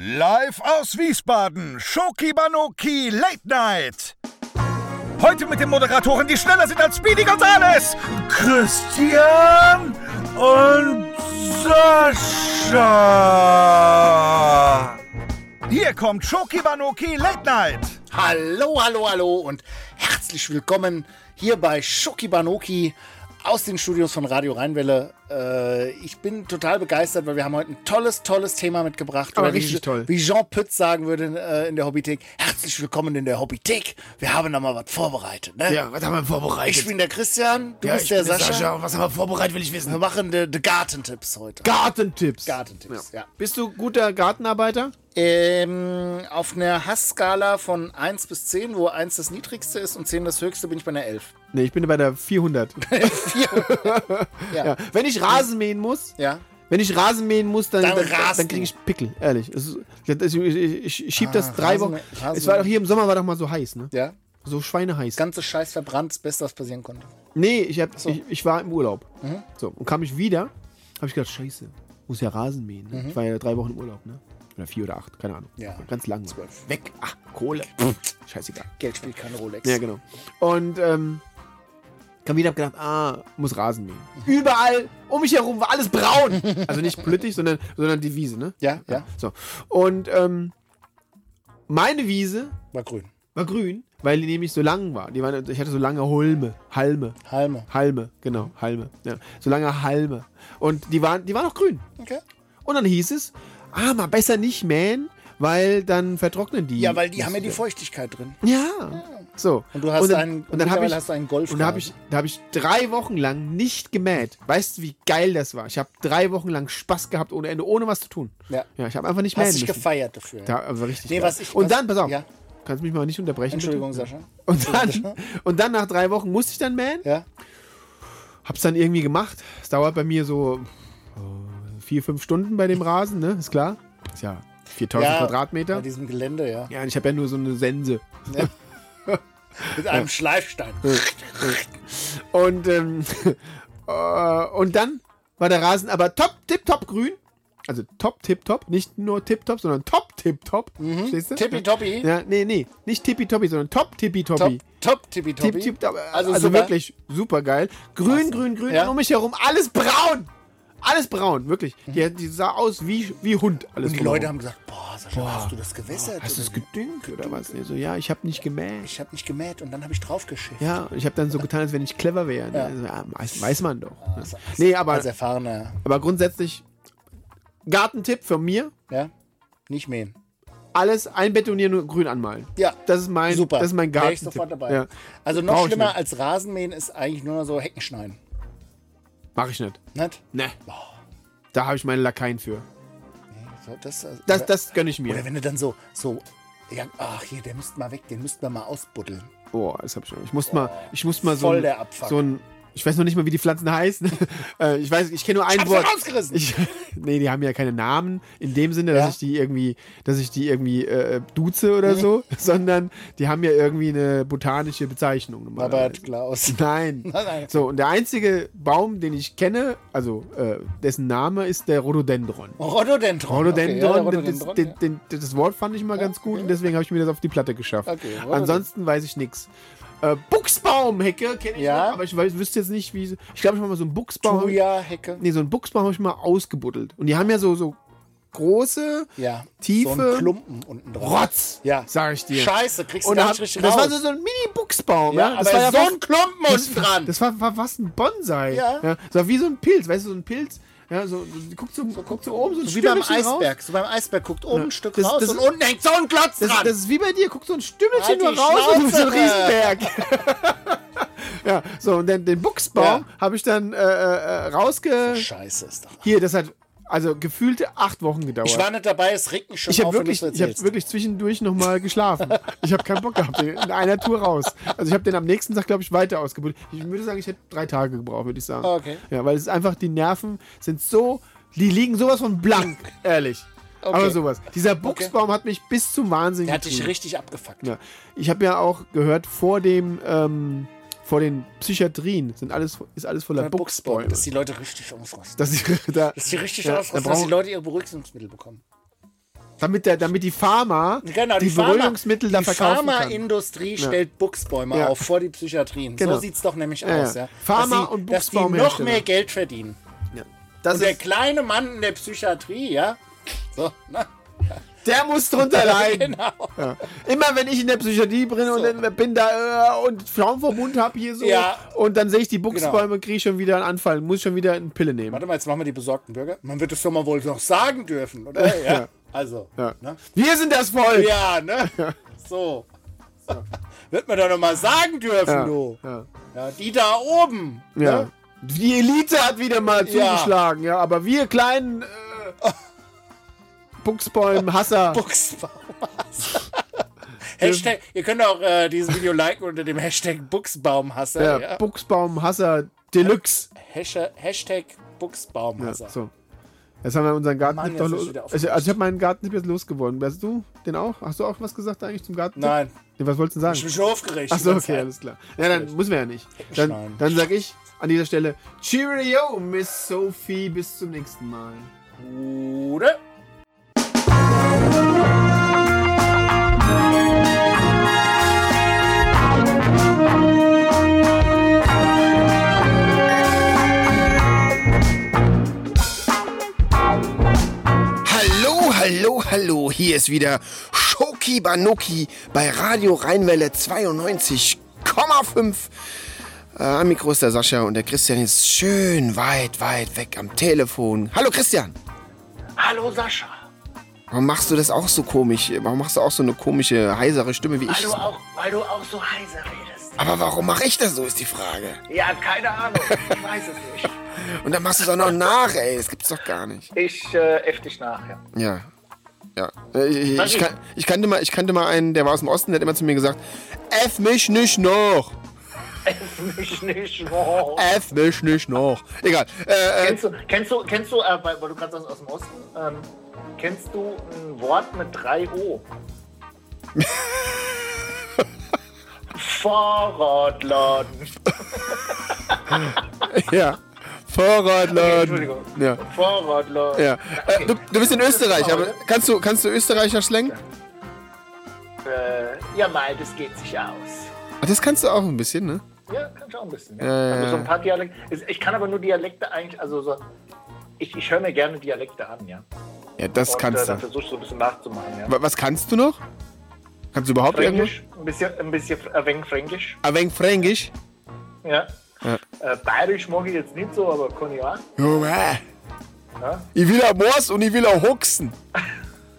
Live aus Wiesbaden, Schoki Banoki Late Night. Heute mit den Moderatoren, die schneller sind als Speedy Gonzales. Christian und Sascha. Hier kommt Schoki Banoki Late Night. Hallo, hallo, hallo und herzlich willkommen hier bei Schoki Banoki aus den Studios von Radio Rheinwelle. Äh, ich bin total begeistert, weil wir haben heute ein tolles, tolles Thema mitgebracht. Aber Oder wie, richtig toll. Wie Jean Pütz sagen würde äh, in der Hobbythek. Herzlich willkommen in der Hobbythek. Wir haben da mal was vorbereitet. Ne? Ja, was haben wir vorbereitet? Ich bin der Christian, du ja, bist der Sascha. Und was haben wir vorbereitet, will ich Wir wissen. machen die, die Gartentipps heute. Gartentipps. Gartentipps, ja. Bist du guter Gartenarbeiter? Ähm, auf einer Hassskala von 1 bis 10, wo 1 das niedrigste ist und 10 das höchste, bin ich bei einer 11. Nee, ich bin bei der 400. Ja. ja. Wenn ich Rasen mähen muss, Ja. wenn ich Rasen mähen muss, dann, Dann dann, dann kriege ich Pickel, ehrlich. Ist, ich, ich, ich, ich schieb das Ah, drei Rasen- Wochen. Es war doch hier im Sommer war doch mal so heiß, ne? Ja. So schweineheiß. Ganze Scheiß verbrannt, das Beste, was passieren konnte. Nee, ich, hab, ich, ich war im Urlaub. So, und kam ich wieder, habe ich gedacht, scheiße, muss ja Rasen mähen. Ne? Ich war ja drei Wochen im Urlaub, ne? Oder vier oder acht, keine Ahnung. Ja. Ganz lang. Zwölf. Weg. Ach, Kohle. Scheißegal. Geld spielt keine Rolex. Ja, genau. Und ähm, kam wieder, hab gedacht, ah, muss Rasen mähen. Überall um mich herum war alles braun. Also nicht politisch, sondern, sondern die Wiese, ne? Ja, ja. So. Und ähm, meine Wiese War grün. war grün, weil die nämlich so lang war. Die waren, ich hatte so lange Holme, Halme. Halme. Halme, genau, Halme. Ja. So lange Halme. Und die waren, die waren auch grün. Okay. Und dann hieß es, ah, mal besser nicht mähen, weil dann vertrocknen die. Ja, weil die haben ja die Feuchtigkeit drin. Ja. So. Und du hast dann, einen- und dann habe ich, hast einen Golf Und da habe ich, da habe ich drei Wochen lang nicht gemäht. Weißt du, wie geil das war? Ich habe drei Wochen lang Spaß gehabt ohne Ende, ohne was zu tun. Ja. Ja, ich habe einfach nicht mähen Hast dich gefeiert dafür. Da war richtig. Nee, was ich- und was- dann, pass auf, ja. kannst mich mal nicht unterbrechen. Entschuldigung, bitte? Sascha. Und dann, und dann nach drei Wochen musste ich dann mähen. Ja. Hab's dann irgendwie gemacht. Es dauert bei mir so äh, vier, fünf Stunden bei dem Rasen, ne? Ist klar. Ist ja 4000 ja, Quadratmeter. Bei diesem Gelände, ja. Ja, und ich habe ja nur so eine Sense. Mit einem Schleifstein. Und, ähm, äh, und dann war der Rasen aber top, tip, top grün. Also top, tip, top. Nicht nur tip, top, sondern top, tip, top. Verstehst du? Tippitoppi. Ja, nee, nee. Nicht tippitoppi, sondern top, tippitoppi. Top, top, tippitoppi. Tipp, tipp, top. Also Also, super. wirklich super geil. Grün, grün, grün. Ja. Und um mich herum alles braun. Alles braun, wirklich. Die, die sah aus wie, wie Hund. Alles Und die drumherum. Leute haben gesagt, boah, Sascha, hast du das gewässert? Hast du es wie? gedüngt oder was? Nee, so, ja, ich habe nicht gemäht. ich habe nicht gemäht und dann habe ich draufgeschifft. Ja, und ich habe dann so getan, als wenn ich clever wäre. Ne? Also, ja, weiß, man doch. ne? Als- nee, aber, Als erfahrener, aber grundsätzlich, Gartentipp von mir, ja, nicht mähen. alles einbetonieren und grün anmalen. Ja, Das ist mein, super. Das ist mein Wär ich Gartentipp. sofort dabei. Ja. Also noch Brauch ich schlimmer als Rasenmähen ist eigentlich nur so Hecken schneiden. Mach ich nicht. Nicht? Ne. Da habe ich meine Lakaien für. Das, äh, Das, das gönne ich mir. oder wenn du dann so, so, ja, ach hier, der müsste mal weg, den müssten wir mal ausbuddeln. Boah, das hab ich schon. Ich muss mal, ich muss mal so Voll ein, so ein, ich weiß noch nicht mal, wie die Pflanzen heißen. Äh, ich weiß, ich kenne nur ein hab's Wort. rausgerissen. Ich, nee, die haben ja keine Namen in dem Sinne, dass Ja. ich die irgendwie, dass ich die irgendwie äh, duze oder Mhm. so, sondern die haben ja irgendwie eine botanische Bezeichnung. Robert. Klaus. Nein. Nein, nein. So, und der einzige Baum, den ich kenne, also äh, dessen Name ist der Rhododendron. Rhododendron. Rhododendron, Okay, ja, das, Rhododendron, den, ja. das Wort fand ich mal ganz gut und deswegen habe ich mir das auf die Platte geschafft. Okay. Ansonsten weiß ich nichts. Äh, Buchsbaumhecke kenne ich Ja. noch, aber ich weiß, wüsste jetzt nicht, wie. Ich glaube, ich habe mal so einen Buchsbaum. Thuja-Hecke. Nee, so einen Buchsbaum habe ich mal ausgebuddelt. Und die haben ja so, so große Ja. Tiefe- So ein Klumpen unten drauf. Rotz, Ja. sag ich dir. Scheiße, kriegst du Und gar nicht richtig das raus. war so, so ein Mini-Buchsbaum. ja, Ja, das aber war ja so ein Klumpen unten dran. Das war, war fast ein Bonsai. Ja. Das war wie so ein Pilz, weißt du, so ein Pilz. Ja, so, guckt so, guckt so oben so ein so wie beim Stümmelchen raus. Eisberg. So beim Eisberg guckt oben ein Stück Das- raus das- und unten hängt so ein Klotz Das, dran. das ist wie bei dir, guckt so ein Stümmelchen Halt nur raus und so ein Schnauze. Riesenberg. ja, so, und dann den Buchsbaum Ja. habe ich dann äh, äh, rausge... Scheiße ist doch. Hier, das hat also gefühlte acht Wochen gedauert. Ich war nicht dabei, es regt mich schon Ich habe auf, wenn wirklich, du's ich hab erzählst. wirklich zwischendurch nochmal geschlafen. ich habe keinen Bock gehabt, in einer Tour raus. Also ich habe den am nächsten Tag, glaube ich, weiter ausgebuddelt. Ich würde sagen, ich hätte drei Tage gebraucht, würde ich sagen. Okay. Ja, weil es ist einfach, die Nerven sind so, die liegen sowas von blank, ehrlich. Aber sowas. Dieser Buchsbaum hat mich bis zum Wahnsinn Der hat dich richtig abgefuckt. Ja. Ich habe ja auch gehört, vor dem, ähm, vor den Psychiatrien sind alles, ist alles voller Buchsbaum, Buchsbäume. dass die Leute richtig ausrasten. Dass ich, da, Dass die richtig Ja, ausrasten, da dass die Leute ihre Beruhigungsmittel bekommen. Damit, der, damit die Pharma Genau, die, Pharma- Beruhigungsmittel da die verkaufen kann. Pharmaindustrie stellt Buchsbäume Ja. auf vor die Psychiatrien. Genau. So sieht's doch nämlich Ja, aus. ja. Ja. Pharma- dass die, und Dass die noch mehr Geld verdienen. Ja. Und der kleine Mann in der Psychiatrie, ja, so, na, der muss drunter leiden. genau. Ja. Immer wenn ich in der Psychiatrie bin und dann bin da äh, und Frauenverbund habe hier so Ja. und dann sehe ich die Buchsbäume und kriege schon wieder einen Anfall, muss schon wieder eine Pille nehmen. Warte mal, jetzt machen wir die besorgten Bürger. Man wird es doch mal wohl noch sagen dürfen, oder? Ja. Ja. Also, Ja. ne? Wir sind das Volk. Ja, ne? So. so. Wird man doch noch mal sagen dürfen, du. Ja. Die da oben. Ja. Ne? Die Elite hat wieder mal zugeschlagen, ja, aber wir kleinen äh, Buchsbäume, Hasser. Buchsbaum. Hashtag, ihr könnt auch äh, dieses Video liken unter dem Hashtag Buchsbaumhasser. ja, Ja. Buchsbaum, Hasser, Deluxe. Hashtag, Hashtag Ja, Buchsbaumhasser. so. Jetzt haben wir unseren Garten Mann, doch los. Also, also ich habe meinen Garten jetzt losgeworden. Wärst du den auch? Hast du auch was gesagt eigentlich zum Garten? Nein, Nee, was wolltest du ich sagen? bin schon aufgeregt. Achso, okay, Zeit. alles klar. Ja, dann müssen wir ja nicht. Dann, Schneiden. dann sag ich an dieser Stelle Cheerio, Miss Sophie, bis zum nächsten Mal. Oder? Hier ist wieder Schoki Banoki bei Radio Rheinwelle 92,5. Äh, am Mikro ist der Sascha und der Christian ist schön weit, weit weg am Telefon. Hallo Christian. Hallo Sascha. Warum machst du das auch so komisch? Warum machst du auch so eine komische, heisere Stimme wie ich? Weil du auch, weil du auch so heiser redest. Aber warum mache ich das so, ist die Frage. Ja, keine Ahnung. Ich weiß es nicht. Und dann machst du es auch noch nach, ey. Das gibt's doch gar nicht. Ich äh, F dich nach, ja. Ja. Ja. Äh, Ich, ich, ich, kannte mal, ich kannte mal einen, der war aus dem Osten, der hat immer zu mir gesagt, F mich nicht noch. Mich nicht. Oh. F mich nicht noch. Egal. Äh, äh, Kennst du, kennst du, kennst du, äh, weil weil du gerade sagst, aus dem Osten, ähm, kennst du ein Wort mit drei O? Fahrradladen. ja. Fahrradladen. Entschuldigung. Ja. Fahrradladen. Ja. Äh, du, du bist in Österreich, aber kannst du, kannst du Österreicher Slang? Äh, ja, mal, das geht sich aus. Ah, Das kannst du auch ein bisschen, ne? Ja, kann ich auch ein bisschen. Ja. Ja, also so ein paar Dialekte. Ich kann aber nur Dialekte eigentlich, also so. Ich, ich höre mir gerne Dialekte an, ja. Ja, das Und, kannst äh, du. versuche ich so ein bisschen nachzumachen, ja. Wa- Was kannst du noch? Kannst du überhaupt irgendwas? Fränkisch, ein bisschen, ein bisschen ein wenig Fränkisch. Ein wenig Fränkisch? Ja. Ja. Äh, Bayerisch mag ich jetzt nicht so, aber kann ich auch. Ja, äh. Ja. Ich will auch Moors und ich will auch Huxen.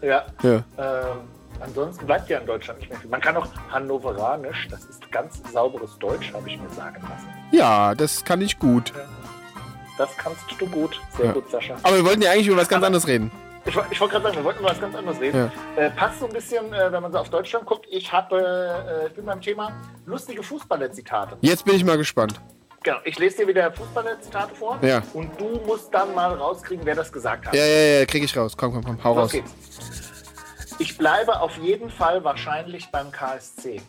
Ja. Ja. Ähm, ansonsten bleibt ja in Deutschland nicht mehr viel. Man kann auch Hannoveranisch, das ist ganz sauberes Deutsch, habe ich mir sagen lassen. Ja, das kann ich gut. Das kannst du gut. Sehr Ja. gut, Sascha. Aber wir wollten ja eigentlich über was ganz anderes reden. Ich, ich wollte gerade sagen, wir wollten über was ganz anderes reden. Äh, passt so ein bisschen, äh, wenn man so auf Deutschland guckt. Ich habe, äh, ich bin beim Thema lustige Fußballer-Zitate. Jetzt bin ich mal gespannt. Genau, ich lese dir wieder Fußballer-Zitate vor. Ja. Und du musst dann mal rauskriegen, wer das gesagt hat. Ja, ja, ja, krieg ich raus. Komm, komm, komm, hau Los raus. geht's. Ich bleibe auf jeden Fall wahrscheinlich beim KSC.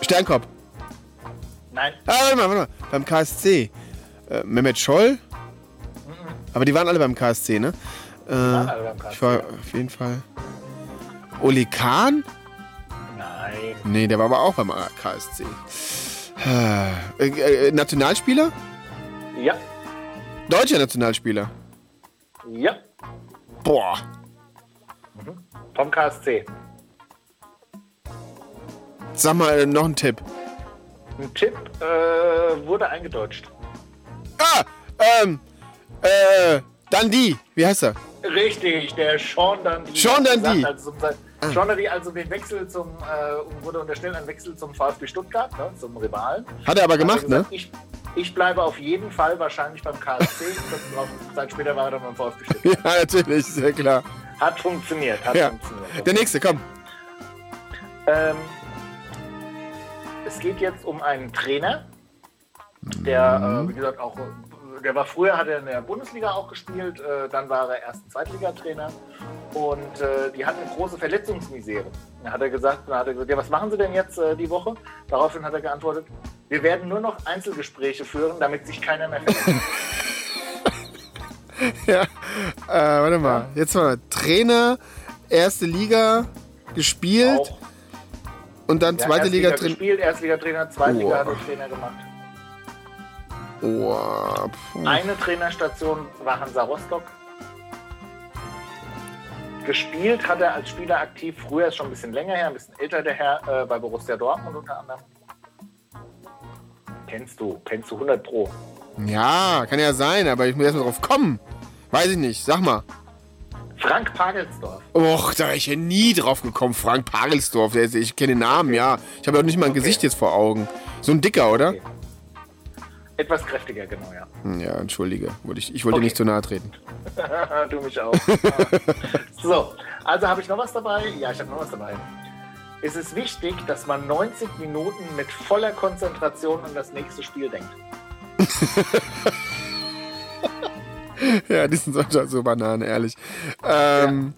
Steinkopf. Nein, Ah, warte mal, warte mal. Beim KSC. Äh, Mehmet Scholl. Aber die waren alle beim KSC, ne? Äh, waren alle beim KSC, ich war auf jeden Fall. Oli Kahn? nein, Nee, der war aber auch beim KSC. Äh, äh, Nationalspieler? ja, Deutscher Nationalspieler. ja, Boah. vom KSC. Sag mal äh, noch ein Tipp. Ein Tipp äh, wurde eingedeutscht. Ah, ähm, äh, Dundee. Wie heißt er? Richtig, der Sean Dundee. Sean Dundee. gesagt, Also Sean Dundee also den Wechsel zum, äh, wurde unterstellt, ein Wechsel zum VfB Stuttgart, ne, zum Rivalen. Hat er aber gemacht, er ne? gesagt, Ich, ich bleibe auf jeden Fall wahrscheinlich beim KSC. Zeit später war er dann beim VfB Stuttgart. Ja, natürlich, sehr klar. Hat funktioniert, hat Ja. funktioniert. Der nächste, komm. Ähm, es geht jetzt um einen Trainer, der, äh, wie gesagt, auch, der war früher, hat er in der Bundesliga auch gespielt, äh, dann war er erst Zweitligatrainer und äh, die hatten eine große Verletzungsmisere. Dann hat er gesagt, dann hat er gesagt, ja, was machen Sie denn jetzt äh, die Woche? Daraufhin hat er geantwortet, wir werden nur noch Einzelgespräche führen, damit sich keiner mehr verletzt. ja. Äh, warte mal. Jetzt mal Trainer, erste Liga gespielt Auch. und dann Ja, zweite Liga Erstliga drin. gespielt, Erstliga-Trainer, Zweitliga Boah. hat er Trainer gemacht. Oh. Eine Trainerstation war Hansa Rostock. Gespielt hat er als Spieler aktiv, früher ist schon ein bisschen länger her, ein bisschen älter der Herr, äh, bei Borussia Dortmund unter anderem. Kennst du, kennst du 100 Pro. Ja, kann ja sein, aber ich muss erst mal drauf kommen. Weiß ich nicht, sag mal. Frank Pagelsdorf. Och, da wäre ich ja nie drauf gekommen. Frank Pagelsdorf, ich kenne den Namen, ja. Ich habe auch nicht mal ein Okay. Gesicht jetzt vor Augen. So ein dicker, oder? Okay. Etwas kräftiger, genau, ja. Ja, entschuldige. Ich, ich wollte Okay. nicht zu nahe treten. du mich auch. so, also habe ich noch was dabei? Ja, ich habe noch was dabei. Es ist wichtig, dass man 90 Minuten mit voller Konzentration an das nächste Spiel denkt. Ja, die sind so, so Bananen, ehrlich. Ähm,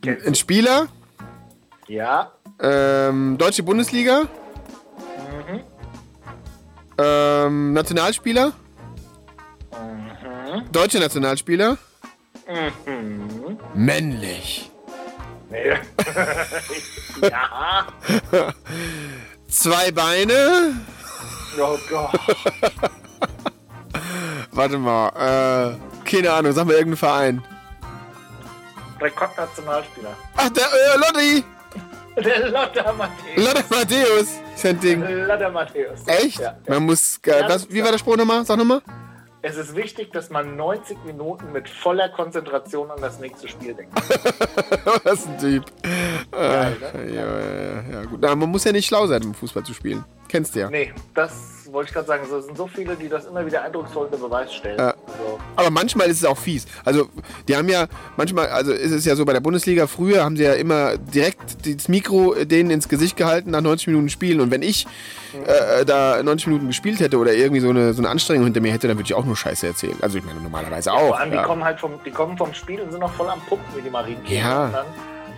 Kennst ein? Spieler, Ja, ähm, Deutsche Bundesliga. Ähm, Nationalspieler, Mhm. deutsche Nationalspieler, Mhm. männlich. Nee. ja. Zwei Beine, Oh Gott. warte mal, äh, keine Ahnung, sag mal irgendeinen Verein. Rekordnationalspieler. Ach, der äh, Lotti, Der Lothar Matthäus. Lotti Matthäus, ist ein Ding. Lothar Matthäus. Echt? Ja. Man muss, Ja, was, wie war der Spruch nochmal? Sag nochmal. Es ist wichtig, dass man 90 Minuten mit voller Konzentration an das nächste Spiel denkt. Was ein Typ. Geil, ne? ja, ja, ja, ja, gut. Na, man muss ja nicht schlau sein, um Fußball zu spielen. Kennst du ja. Nee, das wollte ich gerade sagen. Es sind so viele, die das immer wieder eindrucksvoll unter Beweis stellen. Ja. Also, Aber manchmal ist es auch fies. Also, die haben ja, manchmal, also ist es ja so bei der Bundesliga, früher haben sie ja immer direkt das Mikro denen ins Gesicht gehalten nach 90 Minuten Spielen. Und wenn ich äh, da 90 Minuten gespielt hätte oder irgendwie so eine, so eine Anstrengung hinter mir hätte, dann würde ich auch nur Scheiße erzählen. Also, ich meine, normalerweise auch. vor allem, die, ja. kommen halt vom, die kommen vom Spiel und sind noch voll am Pumpen wie die Marienkäfer. Ja.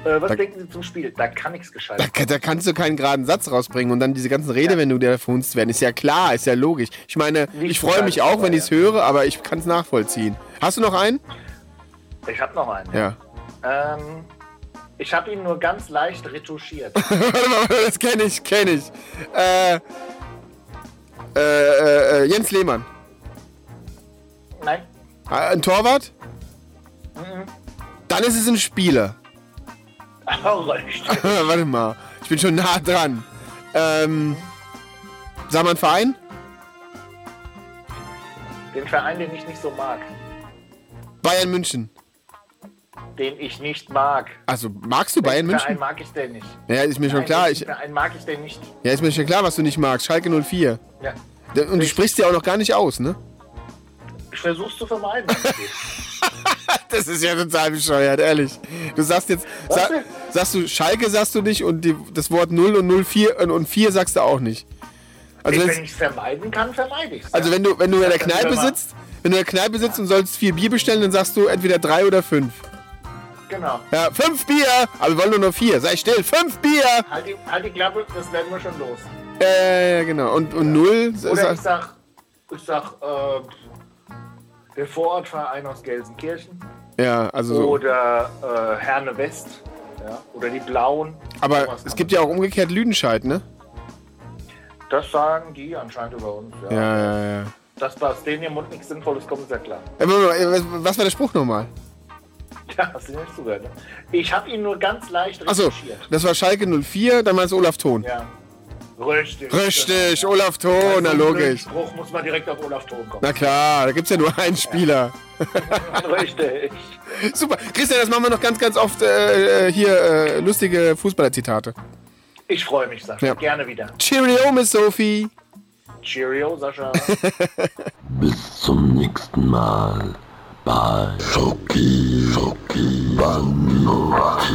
Äh, was Da- denken sie zum Spiel? Da kann nichts gescheit. Da, da kannst du keinen geraden Satz rausbringen und dann diese ganzen Redewendungen, die da verhunzt werden, ist ja klar, ist ja logisch. Ich meine, Nicht ich freue mich auch, wenn ich es höre, aber ich kann es nachvollziehen. Hast du noch einen? Ich habe noch einen. Ja. Ähm, ich habe ihn nur ganz leicht retuschiert. Warte mal, das kenne ich, kenne ich. Äh, äh, äh, äh, Jens Lehmann. Nein, Äh, Ein Torwart? Dann ist es ein Spieler. oh. Warte mal, ich bin schon nah dran. Ähm, sag mal ein Verein? Den Verein, den ich nicht so mag. Bayern München. Den ich nicht mag. Also, magst du Bayern Den Verein München? mag ich den nicht. Ja, ist mir schon klar. Ich, Verein mag ich den nicht. ja, ist mir schon klar, was du nicht magst. Schalke 04. Ja. Und du sprichst ja auch noch gar nicht aus, ne? Ich versuch's zu vermeiden. Das ist ja total bescheuert, ehrlich. Du sagst jetzt, Was sa denn? sagst du Schalke sagst du nicht und die, das Wort 0 und 04 und, und 4 sagst du auch nicht. Also, wenn ich es vermeiden kann, vermeide ich es. also wenn du wenn du in der Kneipe sitzt, wenn du in der Kneipe sitzt und sollst vier Bier bestellen, dann sagst du entweder drei oder fünf. Genau. Ja, fünf Bier, aber wir wollen nur noch vier. Sei still, fünf Bier. Halt die, halt die Klappe, das werden wir schon los. Äh, genau. Und, und null. Oder sag- ich sag, ich sag, äh, der Vorortverein aus Gelsenkirchen. ja, also so. Oder äh, Herne West. Ja. Oder die Blauen. Aber es gibt ja auch umgekehrt Lüdenscheid, ne? Das sagen die anscheinend über uns. Ja. Ja, ja, ja. Dass aus denen im Mund nichts Sinnvolles kommt, ist ja klar. Äh, äh, was- war der Spruch nochmal? Ja, hast du nicht zugehört. Ne? Ich habe ihn nur ganz leicht Achso, recherchiert. das war Schalke 04, dann war es Olaf Thon. Ja. Richtig. Richtig, genau, Olaf Thon, ja. na logisch. Spruch muss man direkt auf Olaf Thon kommen. Na klar, da gibt's ja nur einen Spieler. Richtig. Super. Christian, das machen wir noch ganz, ganz oft äh, äh, hier äh, lustige Fußballer-Zitate. Ich freue mich, Sascha. Ja. Gerne wieder. Cheerio, Miss Sophie. Cheerio, Sascha. Bis zum nächsten Mal bei Schoki Schoki Banotti.